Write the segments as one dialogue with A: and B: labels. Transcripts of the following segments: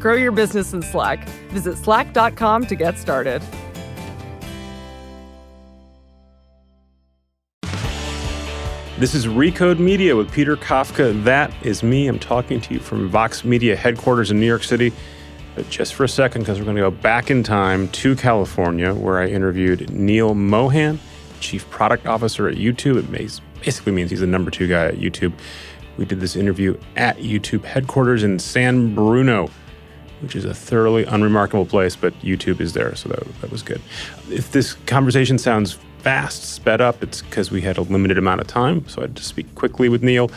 A: Grow your business in Slack. Visit slack.com to get started.
B: This is Recode Media with Peter Kafka. That is me. I'm talking to you from Vox Media headquarters in New York City. But just for a second, because we're going to go back in time to California, where I interviewed Neal Mohan, Chief Product Officer at YouTube. It basically means he's the number two guy at YouTube. We did this interview at YouTube headquarters in San Bruno, which is a thoroughly unremarkable place, but YouTube is there, so that, that was good. If this conversation sounds fast, sped up, it's because we had a limited amount of time, so I had to speak quickly with Neal.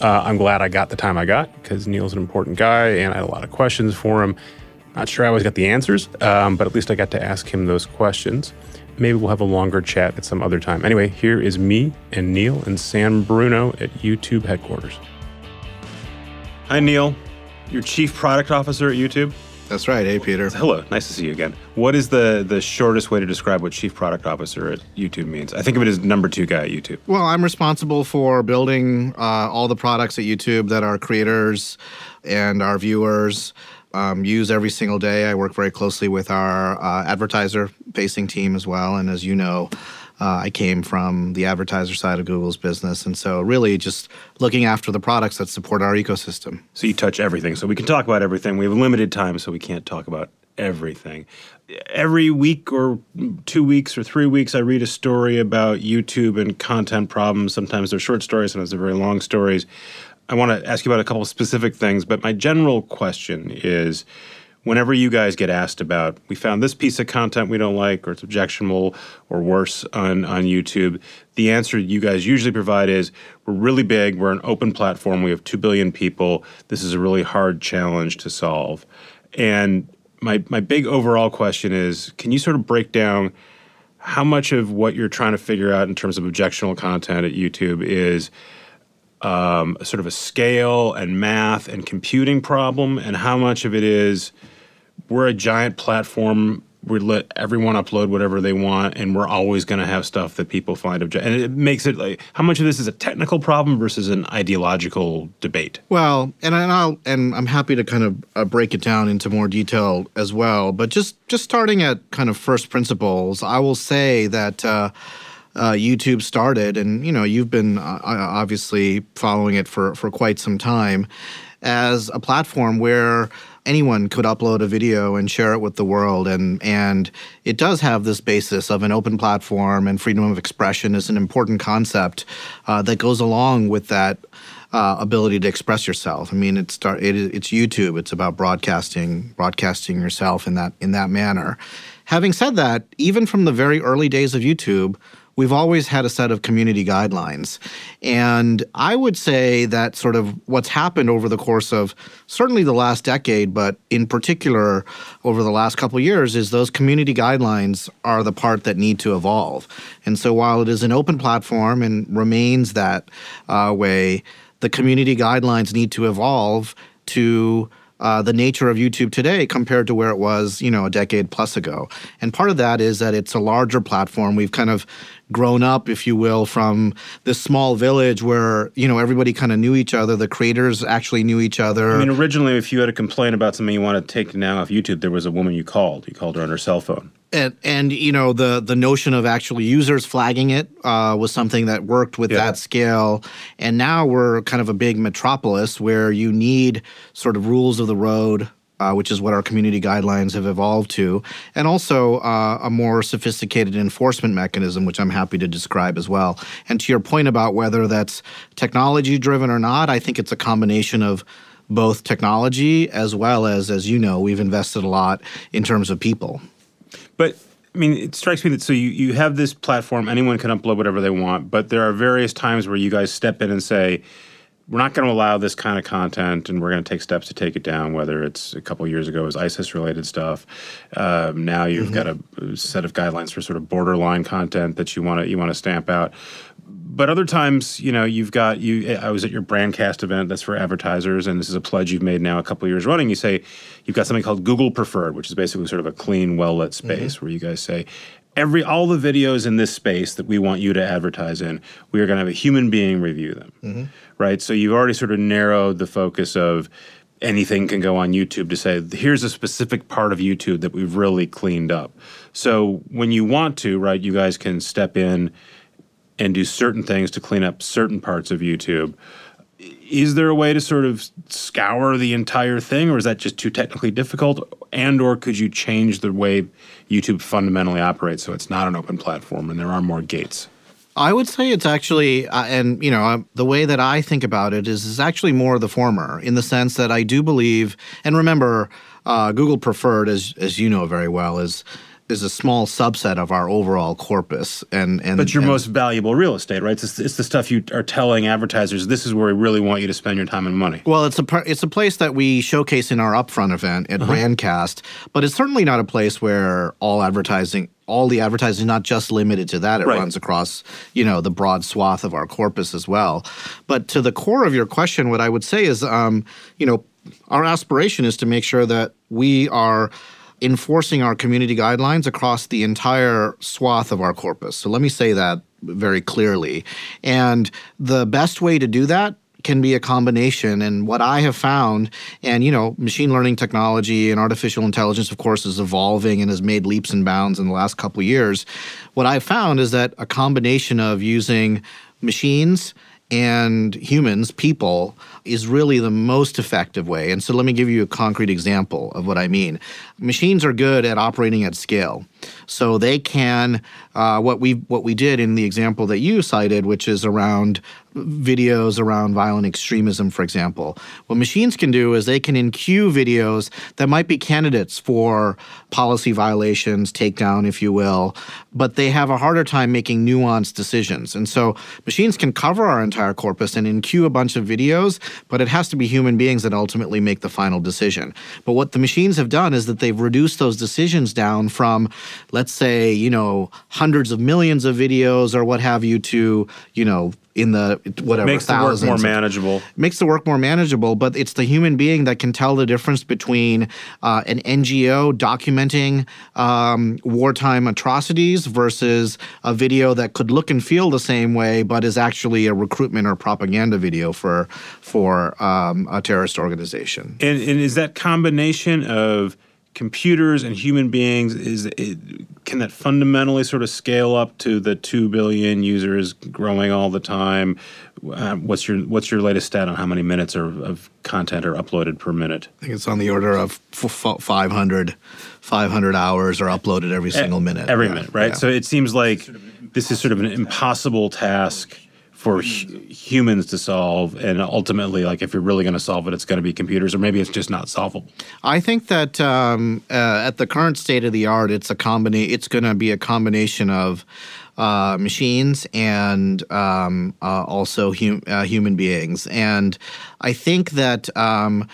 B: Uh, I'm glad I got the time I got because Neal's an important guy and I had a lot of questions for him. Not sure I always got the answers, um, but at least I got to ask him those questions. Maybe we'll have a longer chat at some other time. Anyway, here is me and Neal and San Bruno at YouTube headquarters. Hi, Neal. You're Chief Product Officer at YouTube.
C: That's right. Hey, Peter.
B: Hello. Nice to see you again. What is the the shortest way to describe what Chief Product Officer at YouTube means? I think of it as number two guy at YouTube.
C: Well, I'm responsible for building uh, all the products at YouTube that our creators and our viewers um, use every single day. I work very closely with our uh, advertiser facing team as well. And as you know, uh, I came from the advertiser side of Google's business. And so, really, just looking after the products that support our ecosystem.
B: So, you touch everything. So, we can talk about everything. We have limited time, so we can't talk about everything. Every week or two weeks or three weeks, I read a story about YouTube and content problems. Sometimes they're short stories, sometimes they're very long stories. I want to ask you about a couple of specific things, but my general question is whenever you guys get asked about, we found this piece of content we don't like, or it's objectionable, or worse on, on YouTube, the answer you guys usually provide is we're really big, we're an open platform, we have 2 billion people, this is a really hard challenge to solve. And my, my big overall question is can you sort of break down how much of what you're trying to figure out in terms of objectionable content at YouTube is um, sort of a scale and math and computing problem, and how much of it is we're a giant platform. We let everyone upload whatever they want, and we're always going to have stuff that people find object. And it makes it like how much of this is a technical problem versus an ideological debate.
C: Well, and I'll and I'm happy to kind of uh, break it down into more detail as well. But just just starting at kind of first principles, I will say that. Uh, uh, YouTube started, and you know you've been uh, obviously following it for for quite some time, as a platform where anyone could upload a video and share it with the world and and it does have this basis of an open platform and freedom of expression is an important concept uh, that goes along with that uh, ability to express yourself. I mean, it's start it, it's YouTube. It's about broadcasting broadcasting yourself in that in that manner. Having said that, even from the very early days of YouTube, we've always had a set of community guidelines. And I would say that sort of what's happened over the course of certainly the last decade, but in particular over the last couple years, is those community guidelines are the part that need to evolve. And so while it is an open platform and remains that uh, way, the community guidelines need to evolve to uh, the nature of YouTube today compared to where it was, you know, a decade plus ago. And part of that is that it's a larger platform. We've kind of grown up, if you will, from this small village where you know everybody kind of knew each other. The creators actually knew each other.
B: I mean, originally, if you had a complaint about something you wanted to take down off YouTube, there was a woman you called. You called her on her cell phone.
C: And and you know the the notion of actually users flagging it uh, was something that worked with
B: Yeah.
C: that scale. And now we're kind of a big metropolis where you need sort of rules of the road uh, which is what our community guidelines have evolved to and also uh, a more sophisticated enforcement mechanism which i'm happy to describe as well. And to your point about whether that's technology driven or not i think it's a combination of both technology as well as as you know we've invested a lot in terms of people
B: But I mean, it strikes me that so you, you have this platform, anyone can upload whatever they want, but there are various times where you guys step in and say, we're not going to allow this kind of content and we're going to take steps to take it down, whether it's a couple years ago it was ISIS related stuff. Um, now you've got a, a set of guidelines for sort of borderline content that you want to you want to stamp out. But other times, you know, you've got you. I was at your Brandcast event. That's for advertisers, and this is a pledge you've made now a couple years running. You say you've got something called Google Preferred, which is basically sort of a clean, well lit mm-hmm. space where you guys say every all the videos in this space that we want you to advertise in, we are going to have a human being review them, mm-hmm. right? So you've already sort of narrowed the focus of anything can go on YouTube to say here's a specific part of YouTube that we've really cleaned up. So when you want to, right, you guys can step in and do certain things to clean up certain parts of YouTube. Is there a way to sort of scour the entire thing or is that just too technically difficult and or could you change the way YouTube fundamentally operates so it's not an open platform and there are more gates?
C: I would say it's actually, uh, and you know, uh, the way that I think about it is, is actually more the former, in the sense that I do believe, and remember, uh, Google Preferred, as as you know very well, is is a small subset of our overall corpus, and and
B: But your
C: and-
B: most valuable real estate, right? It's, it's the stuff you are telling advertisers this is where we really want you to spend your time and money.
C: Well, it's a it's a place that we showcase in our upfront event at Brandcast, but it's certainly not a place where all advertising, all the advertising, is not just limited to that. It
B: Right.
C: runs across you know the broad swath of our corpus as well. But to the core of your question, what I would say is, um, you know, our aspiration is to make sure that we are enforcing our community guidelines across the entire swath of our corpus. So let me say that very clearly. And the best way to do that can be a combination and what i have found and you know machine learning technology and artificial intelligence of course is evolving and has made leaps and bounds in the last couple of years what i've found is that a combination of using machines and humans, people, is really the most effective way. And so let me give you a concrete example of what I mean. Machines are good at operating at scale. So they can uh, what we what we did in the example that you cited, which is around videos around violent extremism, for example. What machines can do is they can enqueue videos that might be candidates for policy violations, takedown, if you will, but they have a harder time making nuanced decisions. And so machines can cover our entire corpus and enqueue a bunch of videos, but it has to be human beings that ultimately make the final decision. But what the machines have done is that they've reduced those decisions down from, let's say, you know, hundreds of millions of videos or what have you to, you know, in the whatever
B: Makes the work more manageable.
C: makes the work more manageable, but it's the human being that can tell the difference between uh, an NGO documenting um, wartime atrocities versus a video that could look and feel the same way, but is actually a recruitment or propaganda video for for um, a terrorist organization.
B: And, and is that combination of computers and human beings is it, can that fundamentally sort of scale up to the two billion users growing all the time? Uh, what's your what's your latest stat on how many minutes are, of content are uploaded per minute?
C: I think it's on the order of f- f- 500, 500 hours are uploaded every single minute.
B: Every
C: Yeah,
B: minute, right?
C: yeah.
B: So it seems like this is sort of an impossible task for hu- humans to solve, and ultimately, like if you're really going to solve it, it's going to be computers, or maybe it's just not solvable.
C: I think that um, uh, at the current state of the art, it's a combina- It's going to be a combination of uh, machines and um, uh, also hum- uh, human beings. And I think that um,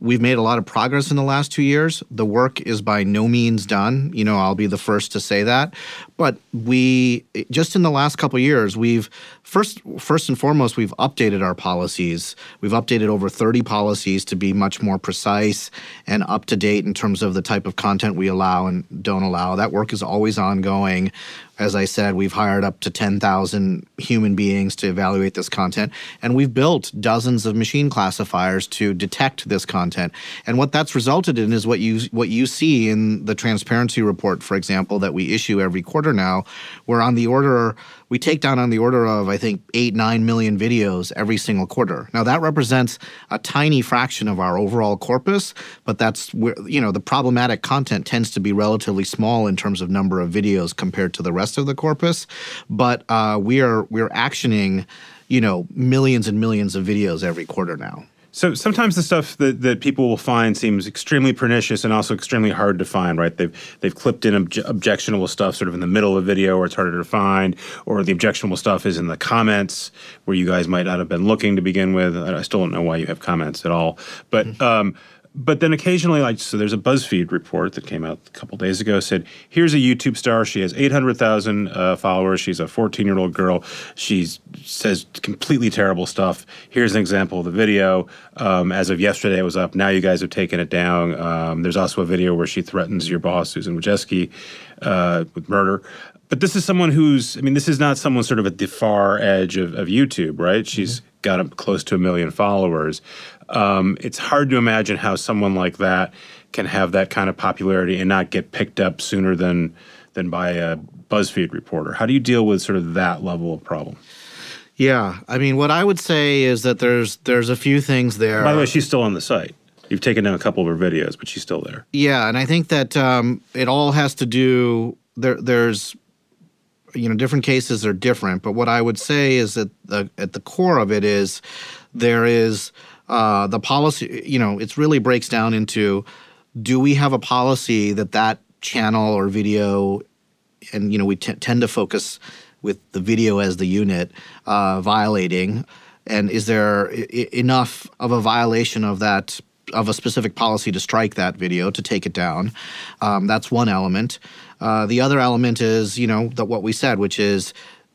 C: we've made a lot of progress in the last two years. The work is by no means done. You know, I'll be the first to say that. But we just in the last couple years, we've first first and foremost we've updated our policies. We've updated over 30 policies to be much more precise and up to date in terms of the type of content we allow and don't allow. That work is always ongoing. As I said, we've hired up to 10,000 human beings to evaluate this content, and we've built dozens of machine classifiers to detect this content. And what that's resulted in is what you what you see in the transparency report, for example, that we issue every quarter now, We're on the order we take down on the order of I think eight nine million videos every single quarter. Now that represents a tiny fraction of our overall corpus, but that's where you know the problematic content tends to be relatively small in terms of number of videos compared to the rest of the corpus. But uh, we are we're actioning you know millions and millions of videos every quarter now.
B: So sometimes the stuff that, that people will find seems extremely pernicious and also extremely hard to find, right? They've they've clipped in obje- objectionable stuff sort of in the middle of a video where it's harder to find, or the objectionable stuff is in the comments where you guys might not have been looking to begin with. I still don't know why you have comments at all, but.
C: Mm-hmm.
B: Um, but then occasionally, like, so there's a BuzzFeed report that came out a couple days ago. Said here's a YouTube star. She has 800,000 uh, followers. She's a 14 year old girl. She says completely terrible stuff. Here's an example of the video. Um, as of yesterday, it was up. Now you guys have taken it down. Um, there's also a video where she threatens your boss, Susan Wojcicki, uh, with murder. But this is someone who's, I mean, this is not someone sort of at the far edge of, of YouTube, right? She's got a, close to a million followers. Um, it's hard to imagine how someone like that can have that kind of popularity and not get picked up sooner than than by a BuzzFeed reporter. How do you deal with sort of that level of problem?
C: Yeah, I mean, what I would say is that there's there's a few things there.
B: By the way, she's still on the site. You've taken down a couple of her videos, but she's still there.
C: Yeah, and I think that um, it all has to do there. There's you know different cases are different, but what I would say is that the, at the core of it is there is uh, the policy. You know, it really breaks down into do we have a policy that that channel or video, and you know we t- tend to focus with the video as the unit uh, violating, and is there I- enough of a violation of that of a specific policy to strike that video to take it down? Um, that's one element. Uh, the other element is you know that what we said, which is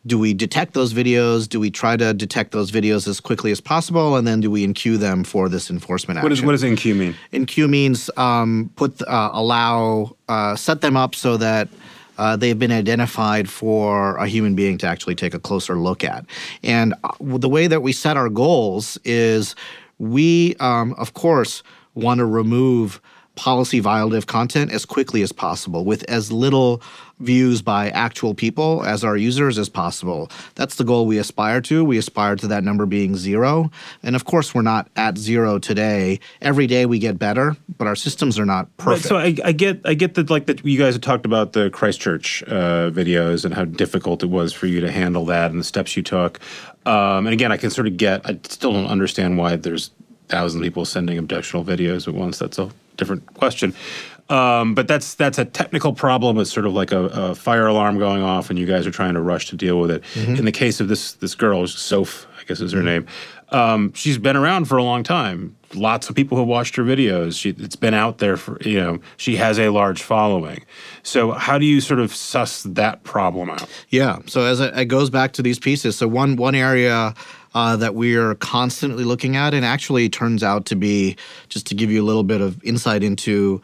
C: do we detect those videos? Do we try to detect those videos as quickly as possible, and then do we enqueue them for this enforcement action?
B: What, is, what does enqueue mean?
C: Enqueue means um, put uh, allow uh, set them up so that uh, they've been identified for a human being to actually take a closer look at. And uh, the way that we set our goals is we, um, of course, want to remove policy violative content as quickly as possible with as little views by actual people as our users as possible. That's the goal we aspire to. We aspire to that number being zero. And of course, we're not at zero today. Every day we get better, but our systems are not perfect.
B: Right, so I, I get I get that like that you guys have talked about the Christchurch uh, videos and how difficult it was for you to handle that and the steps you took. Um, and again, I can sort of get. I still don't understand why there's thousands of people sending objectionable videos at once. That's a different question. Um, but that's that's a technical problem. It's sort of like a, a, fire alarm going off, and you guys are trying to rush to deal with it.
C: Mm-hmm.
B: In the case of this this girl, Soph, I guess is her name. Um, she's been around for a long time. Lots of people have watched her videos. She, it's been out there for you know. She has a large following. So how do you sort of suss that problem out?
C: Yeah. So as it, it goes back to these pieces, so one one area uh, that we are constantly looking at, and actually turns out to be just to give you a little bit of insight into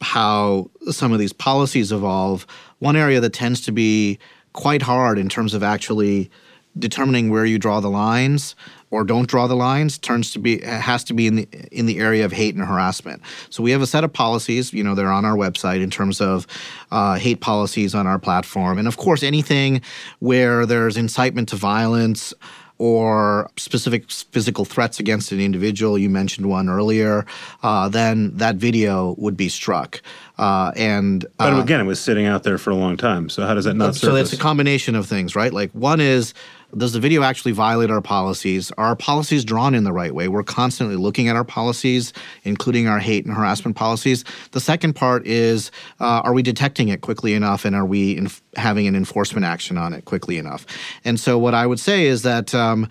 C: how some of these policies evolve. One area that tends to be quite hard in terms of actually determining where you draw the lines or don't draw the lines turns to be has to be in the in the area of hate and harassment. So we have a set of policies, you know, they're on our website in terms of uh, hate policies on our platform, and of course anything where there's incitement to violence or specific physical threats against an individual, you mentioned one earlier, uh, then that video would be struck. Uh, and
B: But
C: uh,
B: again, it was sitting out there for a long time. So how does that not
C: so
B: surface?
C: it's a combination of things, right? Like one is does the video actually violate our policies? Are our policies drawn in the right way? We're constantly looking at our policies, including our hate and harassment policies. The second part is uh, are we detecting it quickly enough and are we inf- having an enforcement action on it quickly enough? And so, what I would say is that. Um,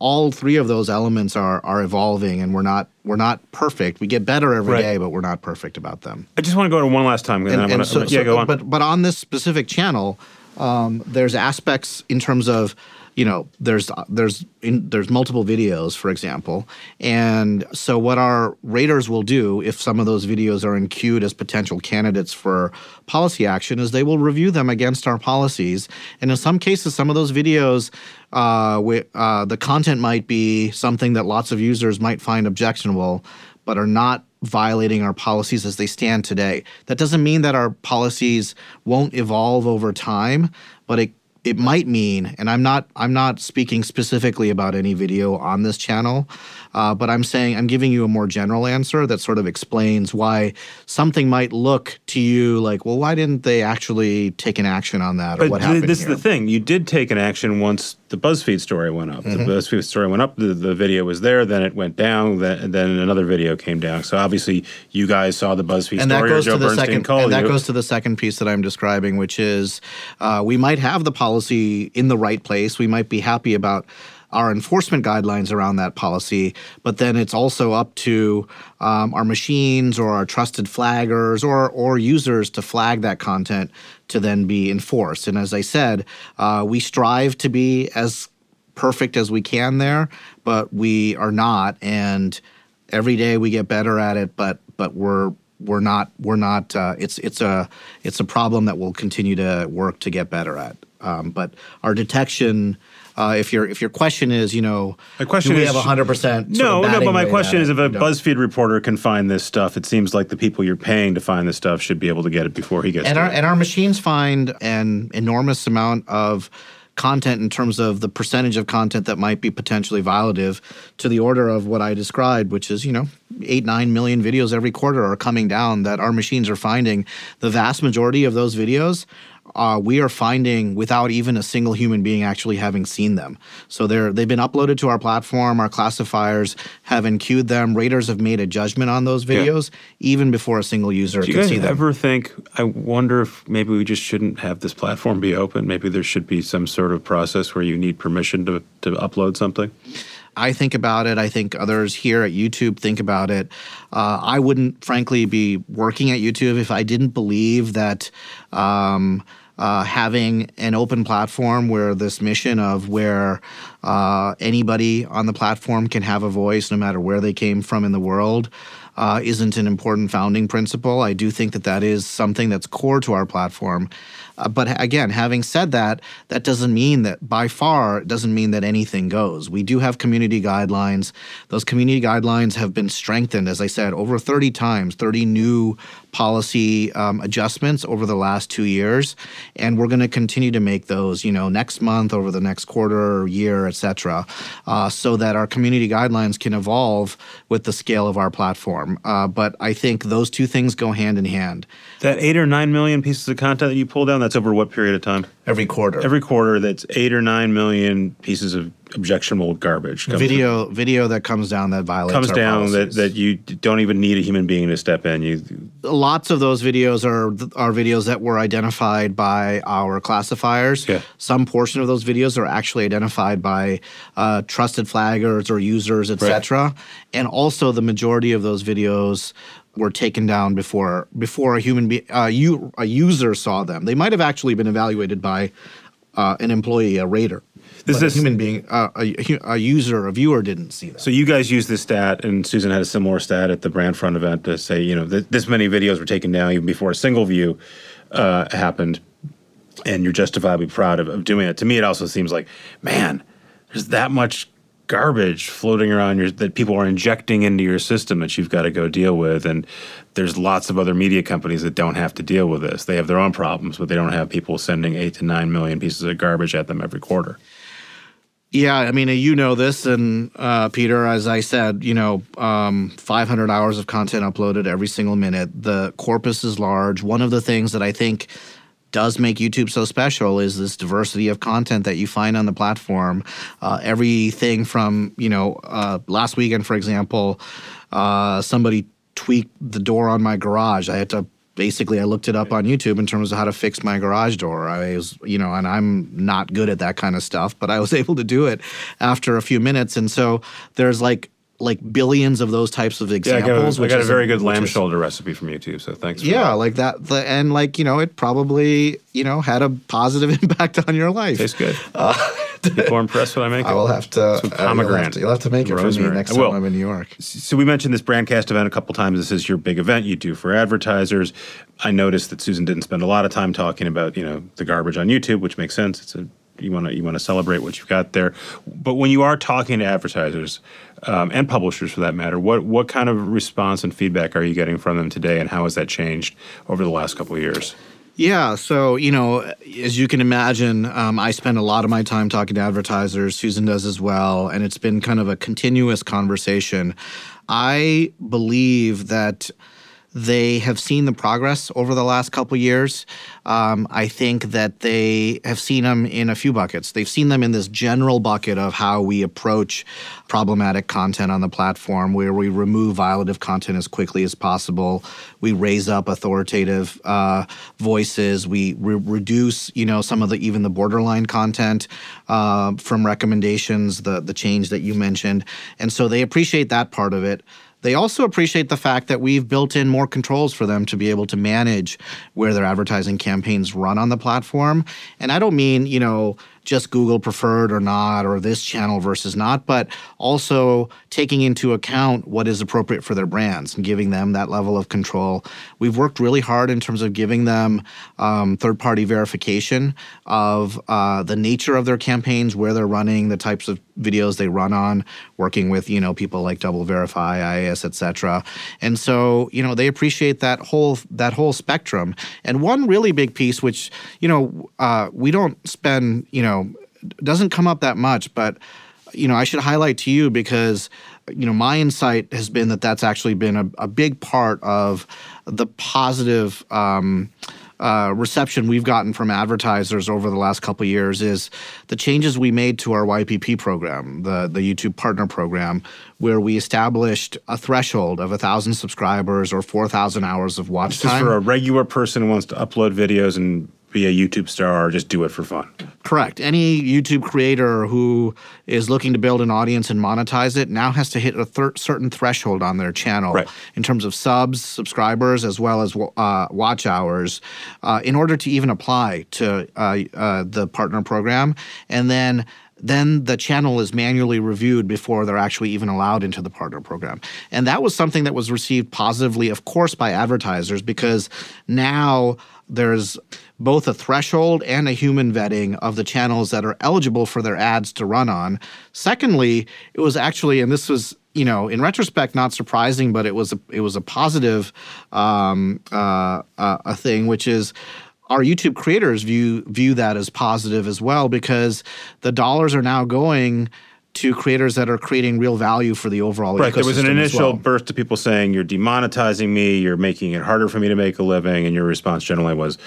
C: all three of those elements are are evolving, and we're not we're not perfect. We get better every day,
B: Right.
C: but we're not perfect about them.
B: I just want to go to one last time. And,
C: And-
B: gonna,
C: so-
B: yeah,
C: so-
B: go on.
C: But but on this specific channel, um, there's aspects in terms of you know, there's there's in, there's multiple videos, for example, and so what our raters will do if some of those videos are in queued as potential candidates for policy action is they will review them against our policies, and in some cases, some of those videos. Uh, we, uh, the content might be something that lots of users might find objectionable, but are not violating our policies as they stand today. That doesn't mean that our policies won't evolve over time, but it it might mean, and I'm not I'm not speaking specifically about any video on this channel, uh, but I'm saying I'm giving you a more general answer that sort of explains why something might look to you like, well, why didn't they actually take an action on that, or
B: But
C: what
B: th-
C: happened
B: this
C: here?
B: is the thing. You did take an action once the BuzzFeed story went up.
C: Mm-hmm.
B: The BuzzFeed story went up. The, the video was there. Then it went down. Then, then another video came down. So obviously, you guys saw the BuzzFeed
C: and that
B: story. or
C: goes
B: Joe
C: to the
B: Bernstein
C: second and that
B: you.
C: goes to the second piece that I'm describing, which is uh, we might have the policy in the right place. We might be happy about our enforcement guidelines around that policy, but then it's also up to um, our machines or our trusted flaggers or or users to flag that content to then be enforced. And as I said, uh, we strive to be as perfect as we can there, but we are not. And every day we get better at it, but but we're we're not we're not. Uh, it's it's a it's a problem that we'll continue to work to get better at. Um, but our detection. Uh, if your if your question is, you know,
B: My question
C: do we
B: is-
C: have hundred percent?
B: No, no, but my question is if a BuzzFeed reporter can find this stuff, it seems like the people you're paying to find this stuff should be able to get it before he gets
C: and our
B: it.
C: and our machines find an enormous amount of content in terms of the percentage of content that might be potentially violative to the order of what I described, which is, you know, eight, nine million videos every quarter are coming down that our machines are finding. The vast majority of those videos uh, we are finding without even a single human being actually having seen them. So they're they've been uploaded to our platform. Our classifiers have enqueued them. Raters have made a judgment on those videos even before a single user
B: Do you
C: could
B: guys
C: see them.
B: ever think? I wonder if maybe we just shouldn't have this platform be open. Maybe there should be some sort of process where you need permission to to upload something.
C: I think about it. I think others here at YouTube think about it. Uh, I wouldn't, frankly, be working at YouTube if I didn't believe that um, uh, having an open platform where this mission of where uh, anybody on the platform can have a voice no matter where they came from in the world. Uh, isn't an important founding principle. I do think that that is something that's core to our platform. Uh, but again, having said that, that doesn't mean that by far doesn't mean that anything goes. We do have community guidelines. Those community guidelines have been strengthened, as I said, over 30 times, 30 new policy um, adjustments over the last two years, and we're going to continue to make those, you know, next month, over the next quarter, year, et cetera, uh, so that our community guidelines can evolve with the scale of our platform. Uh, but I think those two things go hand in hand.
B: That eight or nine million pieces of content that you pull down, that's over what period of time?
C: Every quarter.
B: Every quarter, that's eight or nine million pieces of objectionable garbage.
C: video video that comes down that violates
B: comes down that,
C: policies.
B: that you don't even need a human being to step in. You
C: lots of those videos are are videos that were identified by our classifiers.
B: Yeah.
C: Some portion of those videos are actually identified by uh, trusted flaggers or users, etc. And also, the majority of those videos were taken down before before a human be- uh, you a user saw them. They might have actually been evaluated by uh, an employee, a rater.
B: This
C: but
B: is-
C: a human being, uh, a, a user, a viewer didn't see them.
B: So you guys use this stat, and Susan had a similar stat at the Brand Front event to say, you know, th- this many videos were taken down even before a single view uh, happened, and you're justifiably proud of, of doing it. To me, it also seems like, man, there's that much garbage floating around your, that people are injecting into your system that you've got to go deal with, and there's lots of other media companies that don't have to deal with this. They have their own problems, but they don't have people sending eight to nine million pieces of garbage at them every quarter.
C: Yeah, I mean, you know this, and uh, Peter, as I said, you know, um, 500 hours of content uploaded every single minute. The corpus is large. One of the things that I think does make YouTube so special is this diversity of content that you find on the platform. Uh, everything from, you know, uh, last weekend, for example, uh, somebody tweaked the door on my garage. I had to basically I looked it up on YouTube in terms of how to fix my garage door. I was, you know, and I'm not good at that kind of stuff, but I was able to do it after a few minutes. And so there's like like billions of those types of
B: Yeah, I
C: examples.
B: got a, I
C: which
B: got a very good lamb
C: is-
B: shoulder recipe from YouTube, so thanks. For
C: Yeah,
B: that.
C: like that, the, and like you know, it probably you know had a positive impact on your life.
B: tastes good. People are impressed what I make.
C: I will have to.
B: Some
C: uh, you'll, have
B: pomegranate.
C: to you'll have to make it for me next time. I'm in New York.
B: So we mentioned this Brandcast event a couple times. This is your big event you do for advertisers. I noticed that Susan didn't spend a lot of time talking about you know the garbage on YouTube, which makes sense. It's a you want to you want to celebrate what you've got there. But when you are talking to advertisers um, and publishers for that matter, what what kind of response and feedback are you getting from them today, and how has that changed over the last couple of years?
C: Yeah, so you know, as you can imagine, um, I spend a lot of my time talking to advertisers. Susan does as well, and it's been kind of a continuous conversation. I believe that they have seen the progress over the last couple years. Um, I think that they have seen them in a few buckets. They've seen them in this general bucket of how we approach problematic content on the platform, where we remove violative content as quickly as possible. We raise up authoritative uh, voices. We re- reduce, you know, some of the even the borderline content uh, from recommendations. The the change that you mentioned, and so they appreciate that part of it. They also appreciate the fact that we've built in more controls for them to be able to manage where their advertising campaigns run on the platform. And I don't mean, you know, just Google preferred or not, or this channel versus not, but also taking into account what is appropriate for their brands and giving them that level of control. We've worked really hard in terms of giving them um, third party verification of uh, the nature of their campaigns, where they're running, the types of videos they run on, working with you know people like Double Verify, IAS, etc. And so you know they appreciate that whole that whole spectrum. And one really big piece, which you know uh, we don't spend you know doesn't come up that much, but you know I should highlight to you because you know my insight has been that that's actually been a, a big part of the positive. Um, uh, reception we've gotten from advertisers over the last couple of years is the changes we made to our YPP program, the the YouTube Partner Program, where we established a threshold of a thousand subscribers or four thousand hours of watch
B: This is for a regular person who wants to upload videos and be a YouTube star or just do it for fun.
C: Correct. Any YouTube creator who is looking to build an audience and monetize it now has to hit a thir- certain threshold on their channel
B: Right.
C: in terms of subs, subscribers, as well as uh, watch hours, uh, in order to even apply to uh, uh, the partner program. And then then the channel is manually reviewed before they're actually even allowed into the partner program. And that was something that was received positively, of course, by advertisers because now there's both a threshold and a human vetting of the channels that are eligible for their ads to run on. Secondly, it was actually, and this was you know, in retrospect, not surprising, but it was a, it was a positive um, uh, uh, a thing, which is our YouTube creators view view that as positive as well because the dollars are now going to creators that are creating real value for the overall
B: Right. There was an initial
C: well.
B: burst of people saying you're demonetizing me, you're making it harder for me to make a living, and your response generally was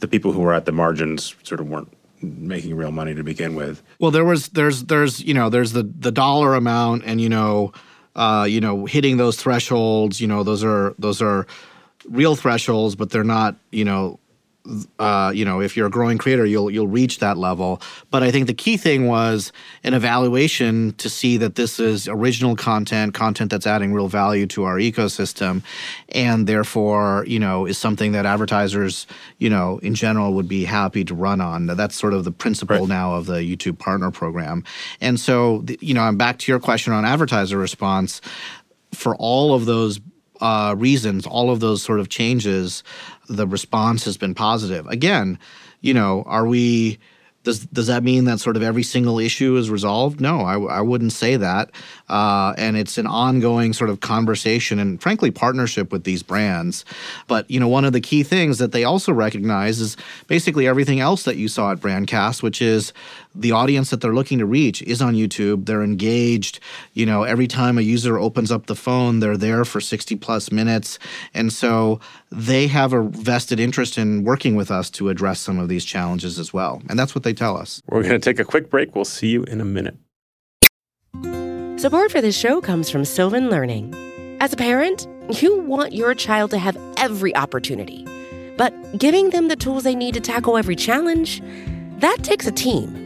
B: the people who were at the margins sort of weren't making real money to begin with.
C: Well, there was there's there's you know there's the the dollar amount and you know uh, you know hitting those thresholds. You know those are those are real thresholds, but they're not you know uh, you know, if you're a growing creator, you'll you'll reach that level. But I think the key thing was an evaluation to see that this is original content, content that's adding real value to our ecosystem, and therefore, you know, is something that advertisers, you know, in general would be happy to run on. That's sort of the principle
B: Right.
C: now of the YouTube Partner Program. And so, you know, I'm back to your question on advertiser response. For all of those uh, reasons, all of those sort of changes, the response has been positive. Again, you know, are we? Does does that mean that sort of every single issue is resolved? No, I, I wouldn't say that. Uh, and it's an ongoing sort of conversation and, frankly, partnership with these brands. But you know, one of the key things that they also recognize is basically everything else that you saw at Brandcast, which is the audience that they're looking to reach is on YouTube. They're engaged. You know, every time a user opens up the phone, they're there for 60 plus minutes. And so they have a vested interest in working with us to address some of these challenges as well. And that's what they tell us.
B: We're going to take a quick break. We'll see you in a minute.
D: Support for this show comes from Sylvan Learning. As a parent, you want your child to have every opportunity, but giving them the tools they need to tackle every challenge, that takes a team.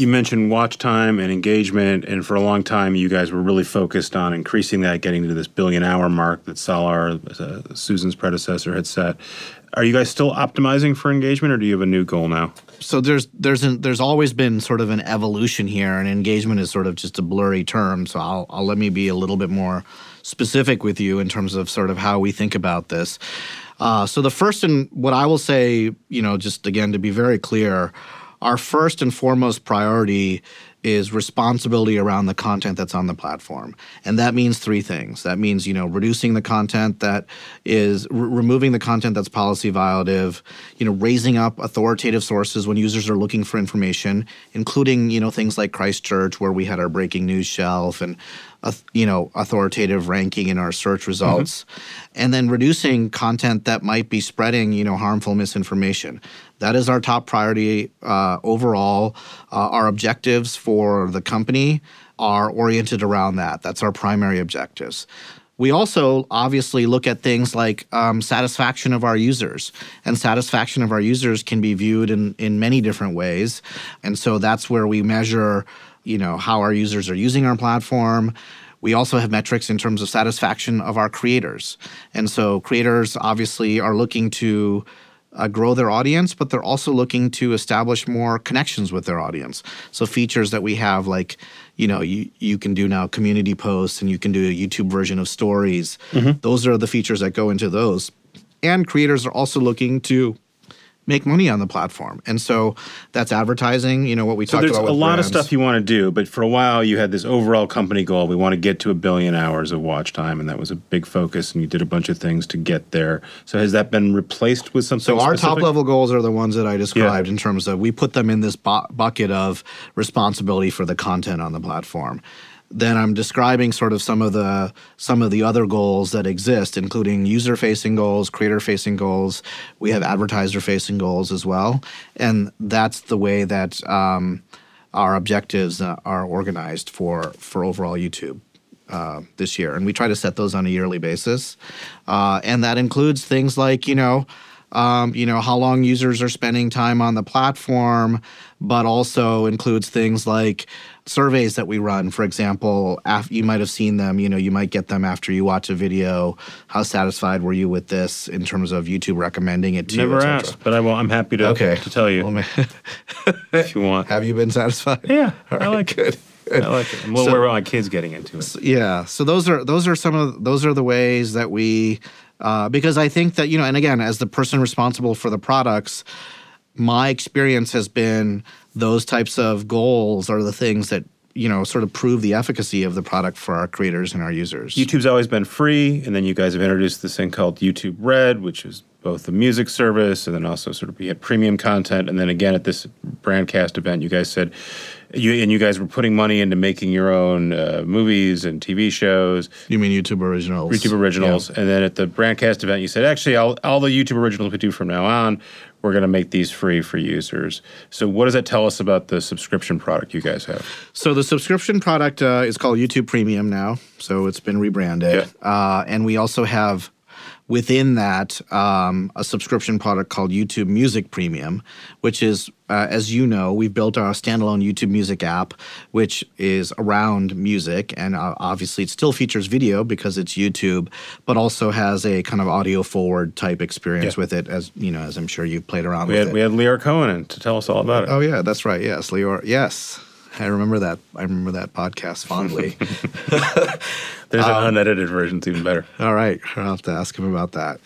B: You mentioned watch time and engagement, and for a long time, you guys were really focused on increasing that, getting to this billion hour mark that Salar, uh, Susan's predecessor, had set. Are you guys still optimizing for engagement, or do you have a new goal now?
C: So there's there's an, there's always been sort of an evolution here, and engagement is sort of just a blurry term. So I'll, I'll let me be a little bit more specific with you in terms of sort of how we think about this. Uh, so the first and what I will say, you know, just again to be very clear, our first and foremost priority is responsibility around the content that's on the platform. And that means three things. That means, you know, reducing the content that is removing the content that's policy violative, you know, raising up authoritative sources when users are looking for information, including, you know, things like Christchurch where we had our breaking news shelf and you know authoritative ranking in our search results and then reducing content that might be spreading you know harmful misinformation. That is our top priority uh, overall. Uh, our objectives for the company are oriented around that. That's our primary objectives. We also obviously look at things like um, satisfaction of our users, and satisfaction of our users can be viewed in, in many different ways. And so that's where we measure you know how our users are using our platform. We also have metrics in terms of satisfaction of our creators. And so creators obviously are looking to uh, grow their audience but they're also looking to establish more connections with their audience. So features that we have like you know you, you can do now community posts and you can do a youtube version of stories. Those are the features that go into those. And creators are also looking to make money on the platform and so that's advertising you know what we
B: So
C: talked
B: there's
C: about
B: There's
C: a
B: lot of stuff you want to do, but for a while you had this overall company goal. We want to get to a billion hours of watch time, and that was a big focus. And you did a bunch of things to get there. So has that been replaced with something?
C: So our top level goals are the ones that I described in terms of we put them in this bu- bucket of responsibility for the content on the platform. Then I'm describing sort of some of the some of the other goals that exist, including user facing goals, creator facing goals. We have advertiser facing goals as well, and that's the way that um, our objectives uh, are organized for for overall YouTube uh, this year, and we try to set those on a yearly basis, uh, and that includes things like you know, um, you know how long users are spending time on the platform, but also includes things like surveys that we run. For example, af- you might have seen them. You know, you might get them after you watch a video. How satisfied were you with this in terms of YouTube recommending it to you?
B: Never asked, but I will. I'm happy to
C: Okay.
B: to tell you
C: Well,
B: if you want.
C: have you been satisfied?
B: Yeah, I like
C: good.
B: it. I like it. I'm a little
C: So-
B: about my kids getting into it.
C: yeah so those are those are some of those are the ways that we uh, because i think that you know and again as the person responsible for the products my experience has been those types of goals are the things that you know sort of prove the efficacy of the product for our creators and our users
B: YouTube's always been free, and then you guys have introduced this thing called YouTube Red, which is both a music service and then also sort of you had premium content. And then again at this Brandcast event, you guys said you and you guys were putting money into making your own uh, movies and TV shows,
C: you mean youtube originals
B: YouTube originals. And then at the Brandcast event, you said actually all, all the YouTube originals we do from now on, we're going to make these free for users. So what does that tell us about the subscription product you guys have?
C: So the subscription product uh, is called YouTube Premium now. So it's been rebranded, uh, and we also have within that um, a subscription product called YouTube Music Premium, which is, uh, as you know, we've built our standalone YouTube Music app, which is around music, and uh, obviously it still features video because it's YouTube, but also has a kind of audio forward type experience
B: Yeah.
C: with it, as you know, as I'm sure you've played around
B: We
C: with
B: had
C: it.
B: we had Lyor Cohen to tell us all about it.
C: Oh yeah, that's right. Yes, Lyor. Yes, I remember that. I remember that podcast fondly.
B: There's
C: Um,
B: an unedited version, it's even better.
C: All right, I'll have to ask him about that.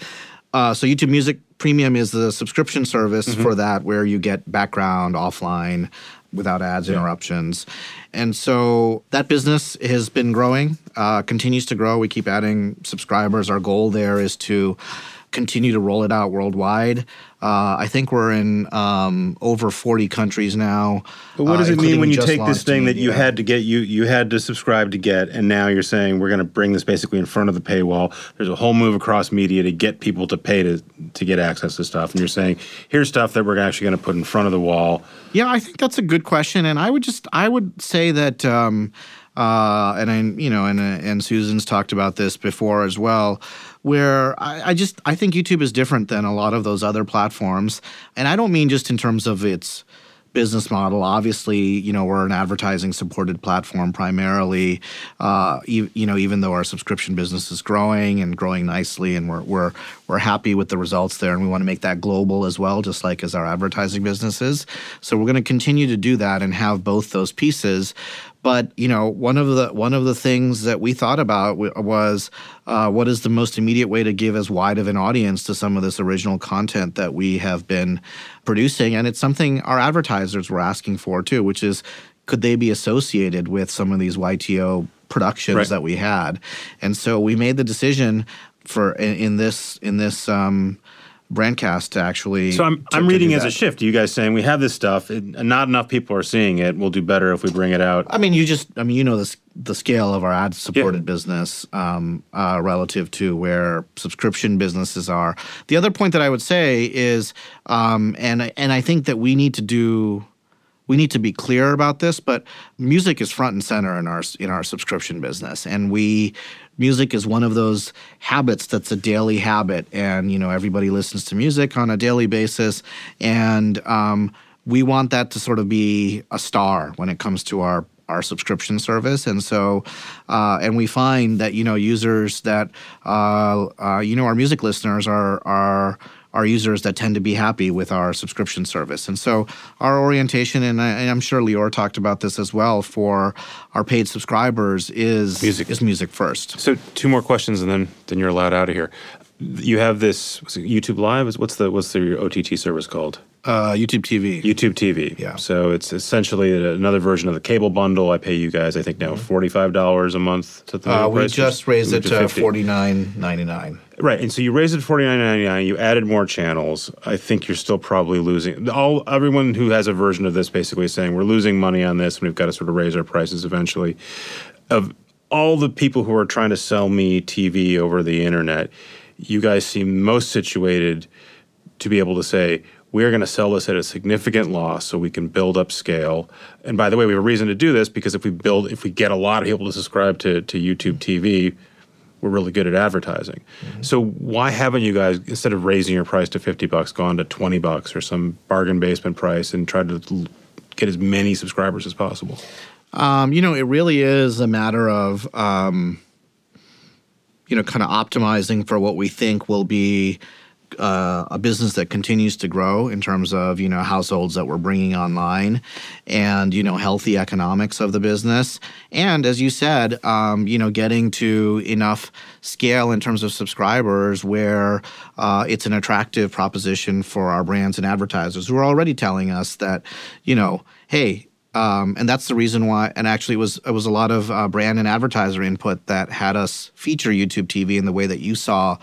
C: Uh, so YouTube Music Premium is the subscription service for that, where you get background offline without ads interruptions. And so that business has been growing, uh, continues to grow. We keep adding subscribers. Our goal there is to continue to roll it out worldwide. Uh, I think we're in um, over 40 countries now.
B: But what
C: uh,
B: does it mean when you take this thing that you had to get you you had to subscribe to get, and now you're saying we're going to bring this basically in front of the paywall? There's a whole move across media to get people to pay to to get access to stuff, and you're saying here's stuff that we're actually going to put in front of the wall.
C: Yeah, I think that's a good question, and I would just I would say that, um, uh, and I you know, and uh, and Susan's talked about this before as well, where I, I just I think YouTube is different than a lot of those other platforms, and I don't mean just in terms of its business model. Obviously, you know, we're an advertising supported platform primarily. Uh, e- you know, even though our subscription business is growing and growing nicely, and we're we're we're happy with the results there, and we want to make that global as well, just like as our advertising business is. So we're going to continue to do that and have both those pieces. But you know, one of the one of the things that we thought about w- was uh, what is the most immediate way to give as wide of an audience to some of this original content that we have been producing, and it's something our advertisers were asking for too, which is could they be associated with some of these YTO productions
B: Right.
C: that we had, and so we made the decision for in, in this in this um, brandcast to actually.
B: So I'm
C: to-
B: I'm reading as a shift. You guys saying we have this stuff, and not enough people are seeing it. We'll do better if we bring it out.
C: I mean, you just, I mean, you know, the, the scale of our ad supported business um, uh, relative to where subscription businesses are. The other point that I would say is, um, and, and I think that we need to do, we need to be clear about this, but music is front and center in our in our subscription business, and we music is one of those habits that's a daily habit, and you know everybody listens to music on a daily basis, and um, we want that to sort of be a star when it comes to our our subscription service, and so uh, and we find that you know users that uh, uh, you know our music listeners are are are users that tend to be happy with our subscription service. And so our orientation, and, I, I'm sure Lyor talked about this as well, for our paid subscribers is
B: Music.
C: is music first.
B: So two more questions, and then then you're allowed out of here. You have this YouTube Live. What's the what's the OTT service called?
C: Uh, YouTube TV.
B: YouTube TV.
C: Yeah.
B: So it's essentially another version of the cable bundle. I pay you guys, I think now forty five dollars a month. That the
C: uh, we just raised it to
B: 50.
C: forty nine ninety nine.
B: Right, and so you raised it forty nine ninety nine. You added more channels. I think you're still probably losing. All everyone who has a version of this basically is saying we're losing money on this, and we've got to sort of raise our prices eventually. Of all the people who are trying to sell me TV over the internet, you guys seem most situated to be able to say we're going to sell this at a significant loss so we can build up scale. And by the way, we have a reason to do this because if we build, if we get a lot of people to subscribe to, to YouTube TV, we're really good at advertising. So why haven't you guys, instead of raising your price to 50 bucks, gone to 20 bucks or some bargain basement price and tried to get as many subscribers as possible?
C: Um, you know, it really is a matter of, um, you know, kind of optimizing for what we think will be uh, a business that continues to grow in terms of you know households that we're bringing online, and you know healthy economics of the business, and as you said, um, you know getting to enough scale in terms of subscribers where uh, it's an attractive proposition for our brands and advertisers who are already telling us that you know hey um, and that's the reason why. And actually, it was it was a lot of uh, brand and advertiser input that had us feature YouTube TV in the way that you saw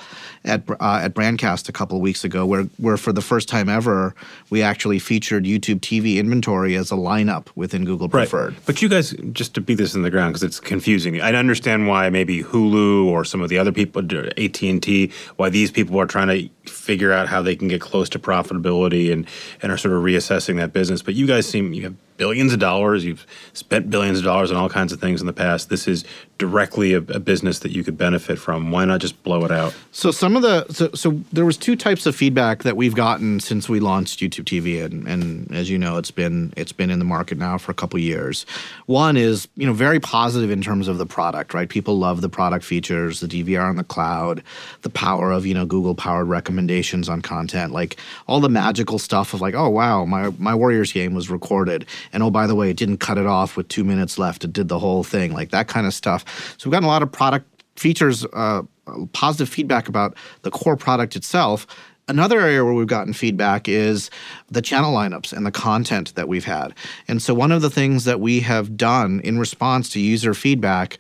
C: at uh, at Brandcast a couple of weeks ago, where where for the first time ever we actually featured YouTube TV inventory as a lineup within Google Preferred.
B: But you guys, just to beat this in the ground because it's confusing. I understand why maybe Hulu or some of the other people, AT and T, why these people are trying to figure out how they can get close to profitability and and are sort of reassessing that business. But you guys seem you have billions of dollars. You've spent billions of dollars on all kinds of things in the past. This is directly a, a business that you could benefit from. Why not just blow it out?
C: So some of the so, so there was two types of feedback that we've gotten since we launched YouTube TV, and, and as you know, it's been it's been in the market now for a couple years. One is you know very positive in terms of the product, right? People love the product features, the DVR on the cloud, the power of you know Google powered recommendations on content, like all the magical stuff of like oh wow my my Warriors game was recorded, and oh by the way it didn't cut it off with two minutes left, it did the whole thing, like that kind of stuff. So we've gotten a lot of product features uh, positive feedback about the core product itself Another area where we've gotten feedback is the channel lineups and the content that we've had. And so, one of the things that we have done in response to user feedback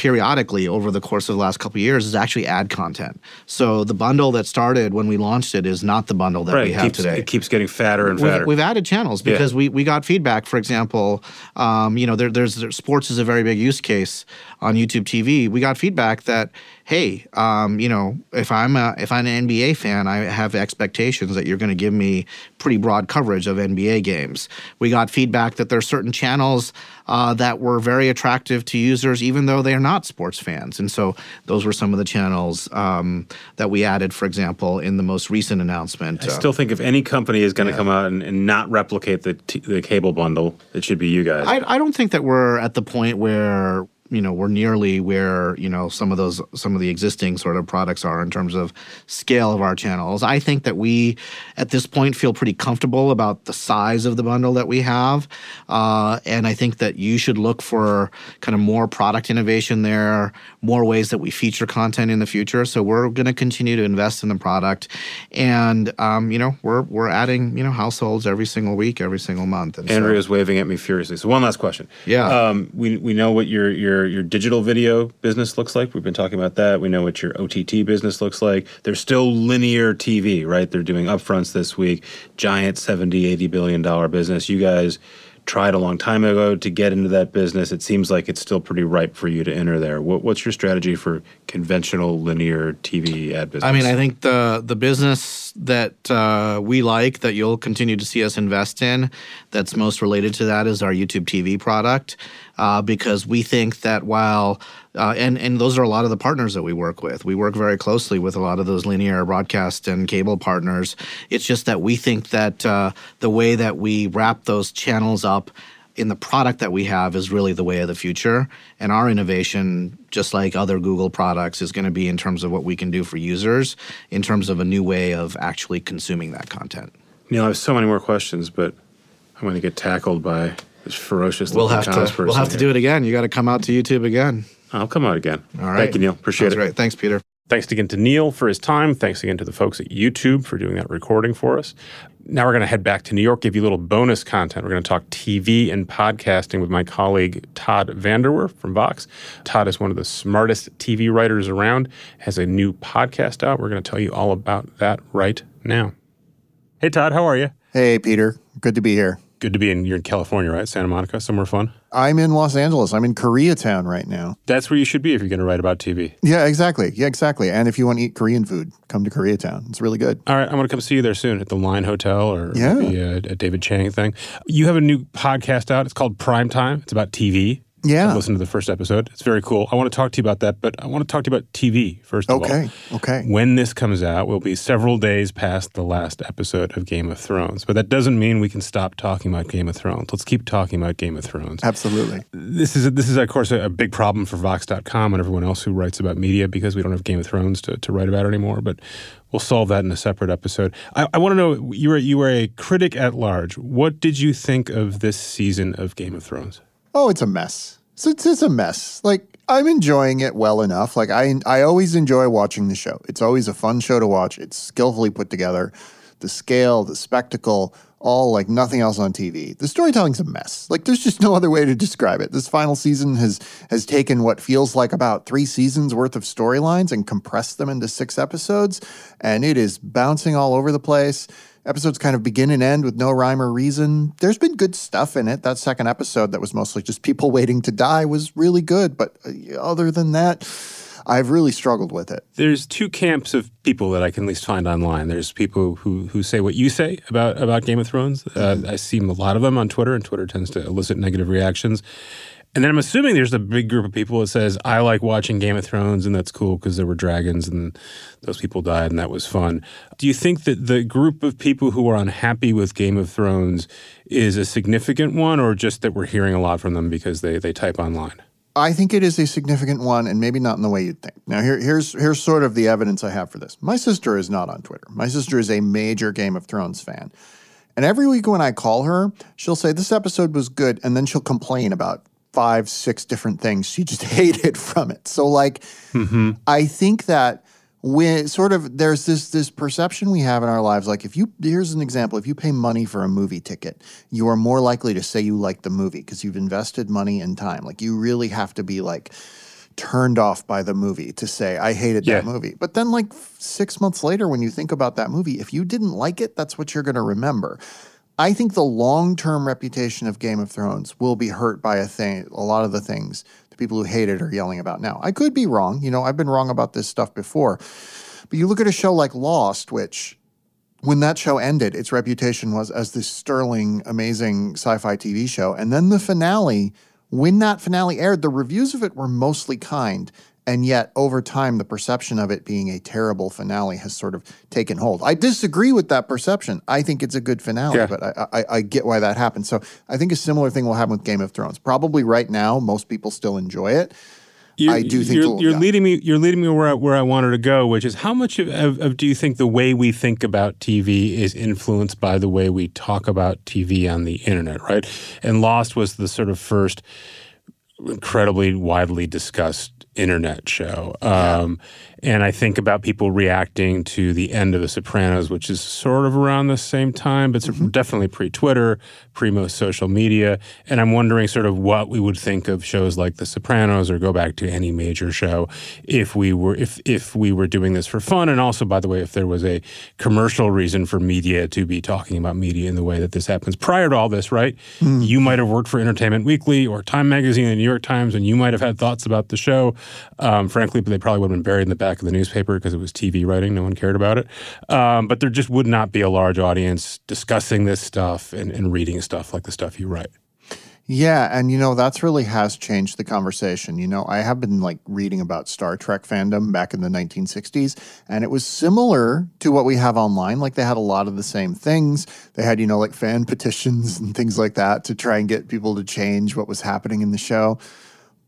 C: periodically over the course of the last couple of years is actually add content. So the bundle that started when we launched it is not the bundle that
E: right,
C: we have
E: keeps,
C: today.
E: It keeps getting fatter and fatter.
C: We've, we've added channels because
E: Yeah.
C: we, we got feedback. For example, um, you know, there, there's there, sports is a very big use case on YouTube TV. We got feedback that hey, um, you know, if I'm a, if I'm an NBA fan, I have expectations that you're going to give me pretty broad coverage of NBA games. We got feedback that there are certain channels uh, that were very attractive to users, even though they are not sports fans. And so those were some of the channels um, that we added, for example, in the most recent announcement.
E: I
C: Uh,
E: still think if any company is going to come out and, and not replicate the t- the cable bundle, it should be you guys.
C: I, I don't think that we're at the point where you know we're nearly where you know some of those some of the existing sort of products are in terms of scale of our channels. I think that we at this point feel pretty comfortable about the size of the bundle that we have, uh, and I think that you should look for kind of more product innovation there, more ways that we feature content in the future. So we're going to continue to invest in the product, and um, you know we're we're adding you know households every single week, every single month. And so-
E: waving at me furiously. So one last question.
C: Yeah.
E: Um, we we know what your your your digital video business looks like. We've been talking about that. We know what your OTT business looks like. There's still linear TV, right? They're doing upfronts this week. Giant 70, 80 billion dollar business. You guys tried a long time ago to get into that business. It seems like it's still pretty ripe for you to enter there. What, what's your strategy for conventional linear TV ad business?
C: I mean, I think the the business that uh, we like that you'll continue to see us invest in, that's most related to that, is our YouTube TV product, uh, because we think that while uh, and and those are a lot of the partners that we work with. We work very closely with a lot of those linear broadcast and cable partners. It's just that we think that uh, the way that we wrap those channels up in the product that we have is really the way of the future. And our innovation, just like other Google products, is going to be in terms of what we can do for users, in terms of a new way of actually consuming that content.
E: Neal, I have so many more questions, but I'm going to get tackled by this ferocious
C: We'll
E: little
C: have to
E: person
C: we'll have to
E: here.
C: do it again. You got to come out to YouTube again.
E: I'll come out again.
C: All right.
E: Thank you, Neal. Appreciate it.
C: That's
E: it.
C: great. Thanks, Peter.
B: Thanks again to Neal for his time. Thanks again to the folks at YouTube for doing that recording for us. Now we're going to head back to New York, give you a little bonus content. We're going to talk TV and podcasting with my colleague Todd VanDerWerff from Vox. Todd is one of the smartest TV writers around, has a new podcast out. We're going to tell you all about that right now. Hey, Todd, how are you?
F: Hey, Peter. Good to be here.
B: Good to be in. You're in California, right? Santa Monica, somewhere fun.
F: I'm in Los Angeles. I'm in Koreatown right now.
B: That's where you should be if you're going to write about TV.
F: Yeah, exactly. Yeah, exactly. And if you want to eat Korean food, come to Koreatown. It's really good.
B: All right, I'm going to come see you there soon at the Line Hotel or
F: Yeah.
B: maybe a, a David Chang thing. You have a new podcast out. It's called Primetime. It's about TV.
F: Yeah.
B: I've listened to the first episode. It's very cool. I want to talk to you about that, but I want to talk to you about TV first of all.
F: Okay. Okay.
B: When this comes out, we'll be several days past the last episode of Game of Thrones. But that doesn't mean we can stop talking about Game of Thrones. Let's keep talking about Game of Thrones.
F: Absolutely.
B: This is, this is of course, a, a big problem for Vox.com and everyone else who writes about media because we don't have Game of Thrones to, to write about anymore. But we'll solve that in a separate episode. I, I want to know you were you were a critic at large. What did you think of this season of Game of Thrones?
F: Oh, it's a mess. It's, it's, it's a mess. Like, I'm enjoying it well enough. Like, I, I always enjoy watching the show. It's always a fun show to watch. It's skillfully put together. The scale, the spectacle, all like nothing else on TV. The storytelling's a mess. Like there's just no other way to describe it. This final season has has taken what feels like about 3 seasons worth of storylines and compressed them into 6 episodes and it is bouncing all over the place. Episodes kind of begin and end with no rhyme or reason. There's been good stuff in it. That second episode that was mostly just people waiting to die was really good, but uh, other than that, I've really struggled with it.
B: There's two camps of people that I can at least find online. There's people who who say what you say about about Game of Thrones. Uh, I see a lot of them on Twitter, and Twitter tends to elicit negative reactions. And then I'm assuming there's a big group of people that says I like watching Game of Thrones, and that's cool because there were dragons and those people died, and that was fun. Do you think that the group of people who are unhappy with Game of Thrones is a significant one, or just that we're hearing a lot from them because they they type online?
F: I think it is a significant one, and maybe not in the way you'd think. Now, here, here's here's sort of the evidence I have for this. My sister is not on Twitter. My sister is a major Game of Thrones fan, and every week when I call her, she'll say this episode was good, and then she'll complain about five, six different things. She just hated from it. So, like, mm-hmm. I think that when sort of there's this this perception we have in our lives like if you here's an example. If you pay money for a movie ticket you are more likely to say you like the movie because you've invested money and time. Like you really have to be like turned off by the movie to say I hated that movie. But then like 6 months later when you think about that movie if you didn't like it that's what you're going to remember I think the long-term reputation of Game of Thrones will be hurt by a thing a lot of the things the people who hate it are yelling about now. I could be wrong, you know, I've been wrong about this stuff before. But you look at a show like Lost, which when that show ended, its reputation was as this sterling, amazing sci-fi TV show. And then the finale, when that finale aired, the reviews of it were mostly kind. And yet, over time, the perception of it being a terrible finale has sort of taken hold. I disagree with that perception. I think it's a good finale,
B: Yeah.
F: but I, I, I get why that happened. So I think a similar thing will happen with Game of Thrones. Probably right now, most people still enjoy it.
B: You're,
F: I do think
B: you're, you're
F: yeah.
B: leading me. You're leading me where I, where I wanted to go, which is how much of, of do you think the way we think about TV is influenced by the way we talk about TV on the internet, right? And Lost was the sort of first incredibly widely discussed internet show. Um, and I think about people reacting to the end of The Sopranos, which is sort of around the same time, but it's definitely pre Twitter, pre most social media. And I'm wondering sort of what we would think of shows like The Sopranos or go back to any major show if we were if if we were doing this for fun. And also, by the way, if there was a commercial reason for media to be talking about media in the way that this happens. Prior to all this, right? You might have worked for Entertainment Weekly or Time Magazine and New York Times, and you might have had thoughts about the show. Um, frankly, but they probably would have been buried in the back of the newspaper because it was TV writing. No one cared about it. Um, but there just would not be a large audience discussing this stuff and, and reading stuff like the stuff you write.
F: Yeah, and you know that's really has changed the conversation. You know, I have been like reading about Star Trek fandom back in the 1960s, and it was similar to what we have online. Like they had a lot of the same things. They had, you know, like fan petitions and things like that to try and get people to change what was happening in the show.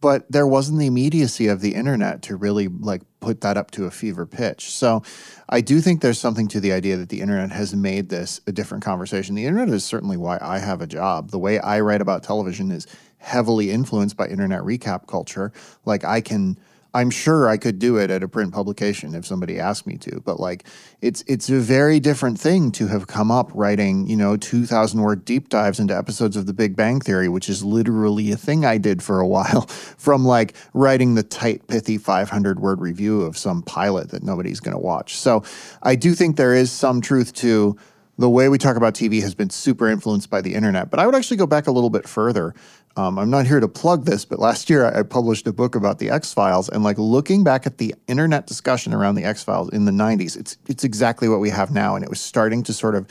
F: But there wasn't the immediacy of the internet to really like put that up to a fever pitch. So I do think there's something to the idea that the internet has made this a different conversation. The internet is certainly why I have a job. The way I write about television is heavily influenced by internet recap culture. Like I can I'm sure I could do it at a print publication if somebody asked me to, but like it's it's a very different thing to have come up writing, you know, 2000 word deep dives into episodes of The Big Bang Theory, which is literally a thing I did for a while, from like writing the tight pithy 500 word review of some pilot that nobody's going to watch. So, I do think there is some truth to the way we talk about TV has been super influenced by the internet. But I would actually go back a little bit further. Um, I'm not here to plug this, but last year I, I published a book about the X Files, and like looking back at the internet discussion around the X Files in the '90s, it's it's exactly what we have now, and it was starting to sort of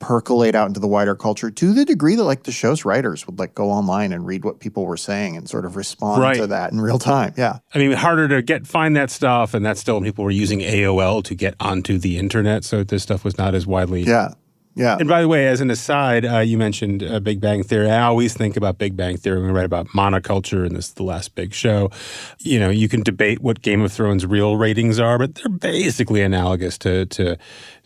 F: percolate out into the wider culture to the degree that like the show's writers would like go online and read what people were saying and sort of respond
B: Right.
F: to that in real time. Yeah.
B: I mean, harder to get find that stuff, and that's still when people were using AOL to get onto the internet. So this stuff was not as widely.
F: Yeah. Yeah.
B: And by the way, as an aside, uh, you mentioned uh, Big Bang Theory. I always think about Big Bang Theory when we write about monoculture, and this is the last big show. You know, you can debate what Game of Thrones real ratings are, but they're basically analogous to to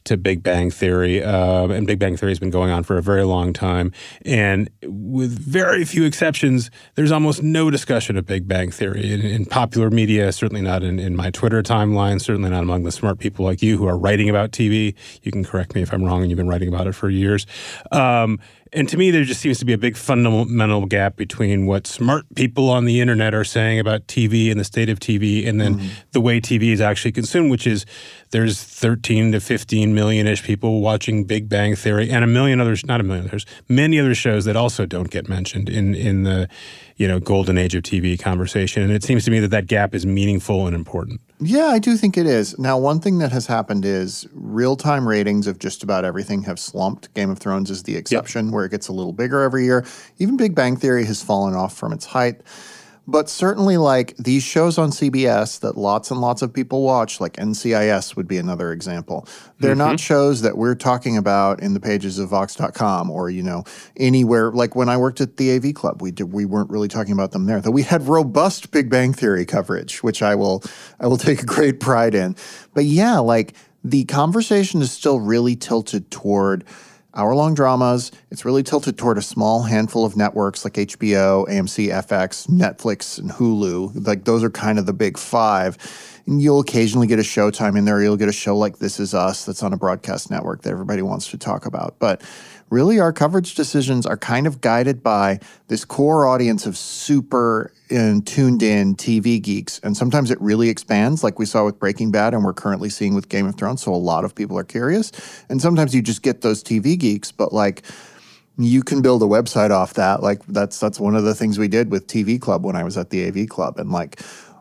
B: to Big Bang Theory. Um, and Big Bang Theory has been going on for a very long time, and with very few exceptions, there's almost no discussion of Big Bang Theory in, in popular media. Certainly not in, in my Twitter timeline. Certainly not among the smart people like you who are writing about TV. You can correct me if I'm wrong, and you've been writing about it for years. Um, and to me, there just seems to be a big fundamental gap between what smart people on the internet are saying about TV and the state of TV, and then mm-hmm. the way TV is actually consumed, which is there's 13 to 15 million ish people watching Big Bang Theory and a million others, not a million, others, many other shows that also don't get mentioned in, in the you know golden age of TV conversation. And it seems to me that that gap is meaningful and important.
F: Yeah, I do think it is. Now, one thing that has happened is real time ratings of just about everything have slumped. Game of Thrones is the exception, where it gets a little bigger every year. Even Big Bang Theory has fallen off from its height. But certainly, like these shows on CBS that lots and lots of people watch, like NCIS would be another example. They're not mm-hmm. shows that we're talking about in the pages of Vox.com or, you know, anywhere. Like when I worked at the AV Club, we did, we weren't really talking about them there. Though we had robust Big Bang Theory coverage, which I will I will take great pride in. But yeah, like the conversation is still really tilted toward hour long dramas. It's really tilted toward a small handful of networks like HBO, AMC, FX, Netflix, and Hulu. Like those are kind of the big five. And you'll occasionally get a Showtime in there. You'll get a show like This Is Us that's on a broadcast network that everybody wants to talk about. But really, our coverage decisions are kind of guided by this core audience of super and tuned in TV geeks. And sometimes it really expands, like we saw with Breaking Bad and we're currently seeing with Game of Thrones. So a lot of people are curious. And sometimes you just get those TV geeks, but like, you can build a website off that. Like that's that's one of the things we did with TV Club when I was at the AV Club, and like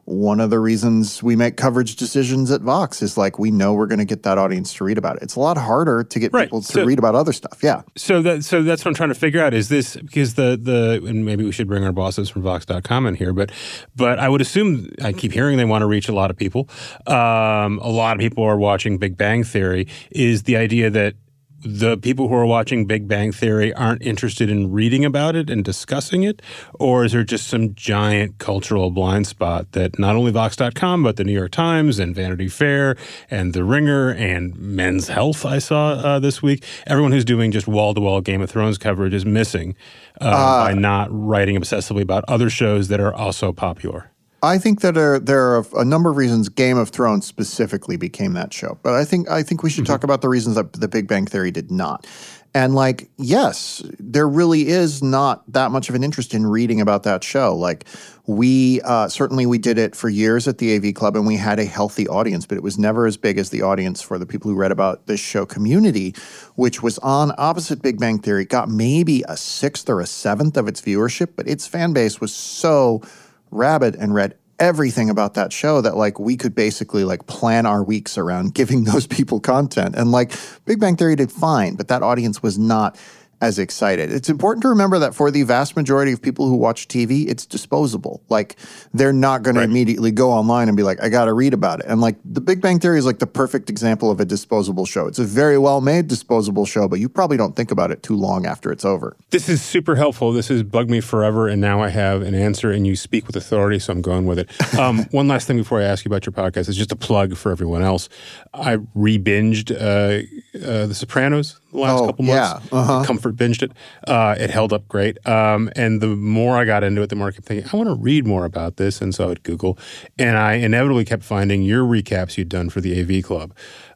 F: one of the reasons we make coverage decisions at Vox is like we know we're going to get that audience to read about it. It's a lot harder to get
B: Right.
F: people to
B: So-
F: read about other stuff. Yeah.
B: So that so that's what I'm trying to figure out. Is this because the the and maybe we should bring our bosses from Vox.com in here, but but I would assume I keep hearing they want to reach a lot of people. Um, a lot of people are watching Big Bang Theory. Is the idea that the people who are watching Big Bang Theory aren't interested in reading about it and discussing it, or is there just some giant cultural blind spot that not only Vox.com but the New York Times and Vanity Fair and The Ringer and Men's Health I saw uh, this week, everyone who's doing just wall to wall Game of Thrones coverage is missing uh, by not writing obsessively about other shows that are also popular.
F: I think that are, there are a number of reasons Game of Thrones specifically became that show, but I think I think we should talk about the reasons that The Big Bang Theory did not. And like, yes, there really is not that much of an interest in reading about that show. Like, we uh, certainly we did it for years at the AV Club, and we had a healthy audience, but it was never as big as the audience for the people who read about this show, Community, which was on opposite Big Bang Theory. Got maybe a sixth or a seventh of its viewership, but its fan base was so rabid and read everything about that show that like we could basically like plan our weeks around giving those people content. And like big bang theory did fine but that audience was not as excited. It's important to remember that for the vast majority of people who watch tv it's disposable. Like they're not going to immediately go online and be like i gotta read about it. And like the big bang theory is like the perfect example of a disposable show. It's a very well made disposable show but you probably don't think about it too long after it's over.
B: This is super helpful. This has bugged me forever, and now I have an answer, and you speak with authority, so I'm going with it. Um, one last thing before I ask you about your podcast is just a plug for everyone else. I re-binged uh, uh, The Sopranos the last
F: Oh,
B: couple months.
F: yeah. Uh-huh.
B: Comfort binged it. Uh, it held up great. Um, and the more I got into it, the more I kept thinking, I want to read more about this. And so I would Google, and I inevitably kept finding your recaps you'd done for the AV Club,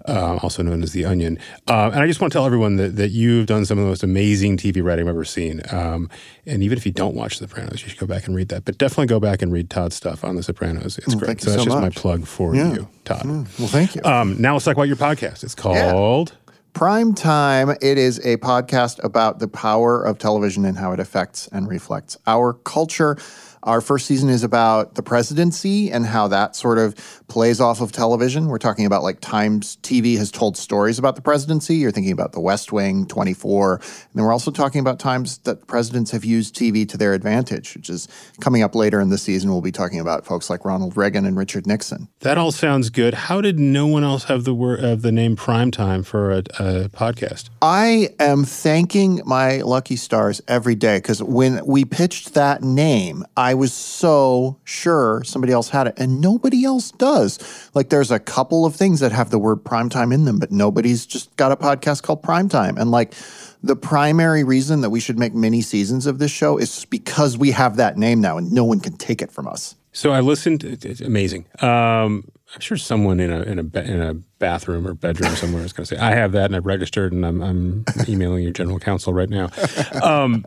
B: uh, also known as The Onion. Uh, and I just want to tell everyone that, that you've done some of the most amazing TV writing I've ever seen. Um, and even if you don't watch The Sopranos, you should go back and read that. But definitely go back and read Todd's stuff on The Sopranos. It's
F: Well,
B: great. So that's
F: so
B: just
F: much.
B: my plug for
F: Yeah.
B: you, Todd.
F: well thank you
B: Um, now let's talk about your podcast. It's called.
F: Primetime, it is a podcast about the power of television and how it affects and reflects our culture. Our first season is about the presidency and how that sort of plays off of television. We're talking about like times TV has told stories about the presidency. You're thinking about The West Wing, 24. And then we're also talking about times that presidents have used TV to their advantage, which is coming up later in the season. We'll be talking about folks like Ronald Reagan and Richard Nixon.
B: That all sounds good. How did no one else have the word of the name Primetime for a, a podcast?
F: I am thanking my lucky stars every day because when we pitched that name, I was so sure somebody else had it, and nobody else does. Like, there's a couple of things that have the word primetime in them, but nobody's just got a podcast called Primetime. And like, the primary reason that we should make mini seasons of this show is because we have that name now, and no one can take it from us.
B: So I listened. It's amazing. Um, I'm sure someone in a in a in a bathroom or bedroom somewhere is going to say, "I have that, and I've registered, and I'm, I'm emailing your general counsel right now." Um,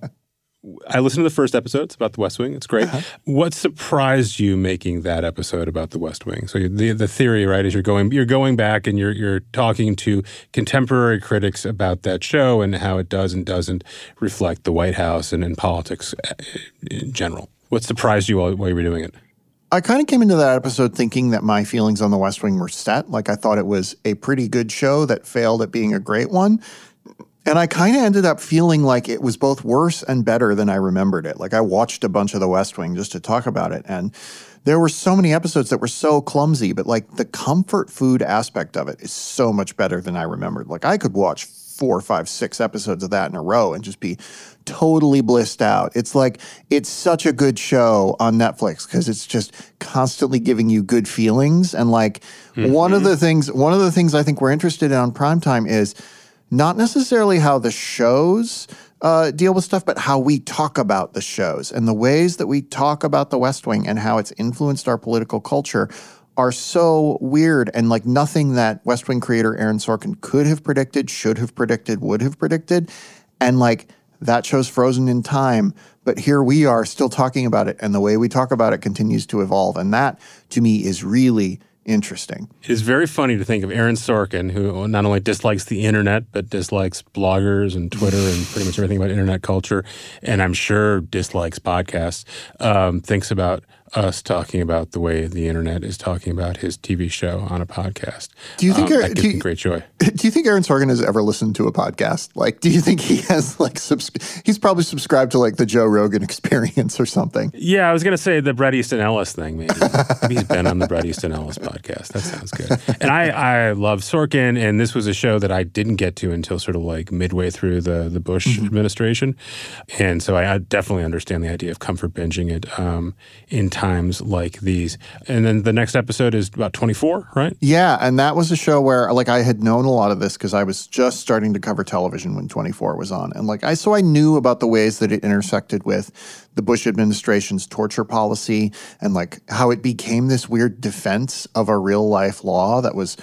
B: I listened to the first episode. It's about the West Wing. It's great. What surprised you making that episode about the West Wing? So the the theory, right, is you're going you're going back and you're you're talking to contemporary critics about that show and how it does and doesn't reflect the White House and in politics uh, in general. What surprised you while, while you were doing it?
F: I kind of came into that episode thinking that my feelings on The West Wing were set. Like I thought it was a pretty good show that failed at being a great one. And I kind of ended up feeling like it was both worse and better than I remembered it. Like I watched a bunch of The West Wing just to talk about it. And there were so many episodes that were so clumsy, but like the comfort food aspect of it is so much better than I remembered. Like I could watch four, five, six episodes of that in a row and just be totally blissed out. It's like it's such a good show on Netflix because it's just constantly giving you good feelings. And like one of mm-hmm. the things, one of the things I think we're interested in on primetime is not necessarily how the shows uh, deal with stuff, but how we talk about the shows and the ways that we talk about the West Wing and how it's influenced our political culture are so weird and like nothing that West Wing creator Aaron Sorkin could have predicted, should have predicted, would have predicted. And like that show's frozen in time, but here we are still talking about it. And the way we talk about it continues to evolve. And that to me is really interesting.
B: It is very funny to think of Aaron Sorkin, who not only dislikes the internet, but dislikes bloggers and Twitter and pretty much everything about internet culture, and I'm sure dislikes podcasts, um, thinks about us talking about the way the internet is talking about his TV show on a podcast.
F: Do you think
B: um,
F: Aaron- do you-
B: great joy?
F: Do you think Aaron Sorkin has ever listened to a podcast? Like, do you think he has like subs- he's probably subscribed to like the Joe Rogan experience or something?
B: Yeah, I was going to say the Bret Easton Ellis thing, maybe. maybe he's been on the Bret Easton Ellis podcast. That sounds good. And I, I love Sorkin, and this was a show that I didn't get to until sort of like midway through the, the Bush administration. And so I, I definitely understand the idea of comfort binging it um, in times like these. And then the next episode is about 24, right?
F: Yeah, and that was a show where like I had known a lot of this because I was just starting to cover television when 24 was on. And like I so I knew about the ways that it intersected with the Bush administration's torture policy and like how it became this weird defense of a real life law that was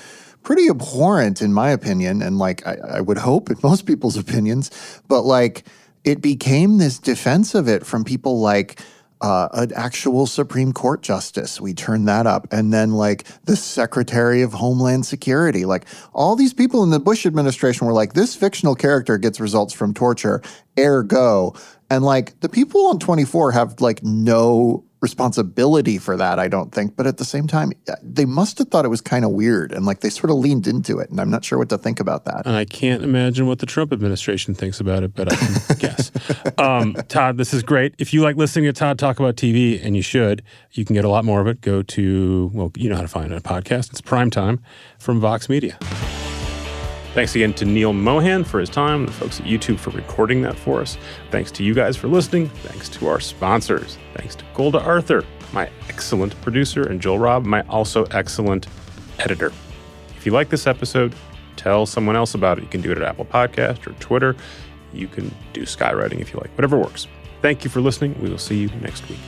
F: pretty abhorrent in my opinion and like I, I would hope in most people's opinions. But like it became this defense of it from people like uh, an actual Supreme Court justice. We turned that up. And then, like, the Secretary of Homeland Security. Like, all these people in the Bush administration were like, this fictional character gets results from torture, ergo. And, like, the people on 24 have, like, no responsibility for that, I don't think. But at the same time, they must have thought it was kind of weird. And, like, they sort of leaned into it. And I'm not sure what to think about that.
B: And I can't imagine what the Trump administration thinks about it, but I can guess. Um, Todd, this is great. If you like listening to Todd talk about TV, and you should, you can get a lot more of it. Go to, well, you know how to find a podcast. It's Primetime from Vox Media. Thanks again to Neal Mohan for his time, the folks at YouTube for recording that for us. Thanks to you guys for listening. Thanks to our sponsors. Thanks to Golda Arthur, my excellent producer, and Joel Robb, my also excellent editor. If you like this episode, tell someone else about it. You can do it at Apple Podcast or Twitter. You can do skywriting if you like, whatever works. Thank you for listening. We will see you next week.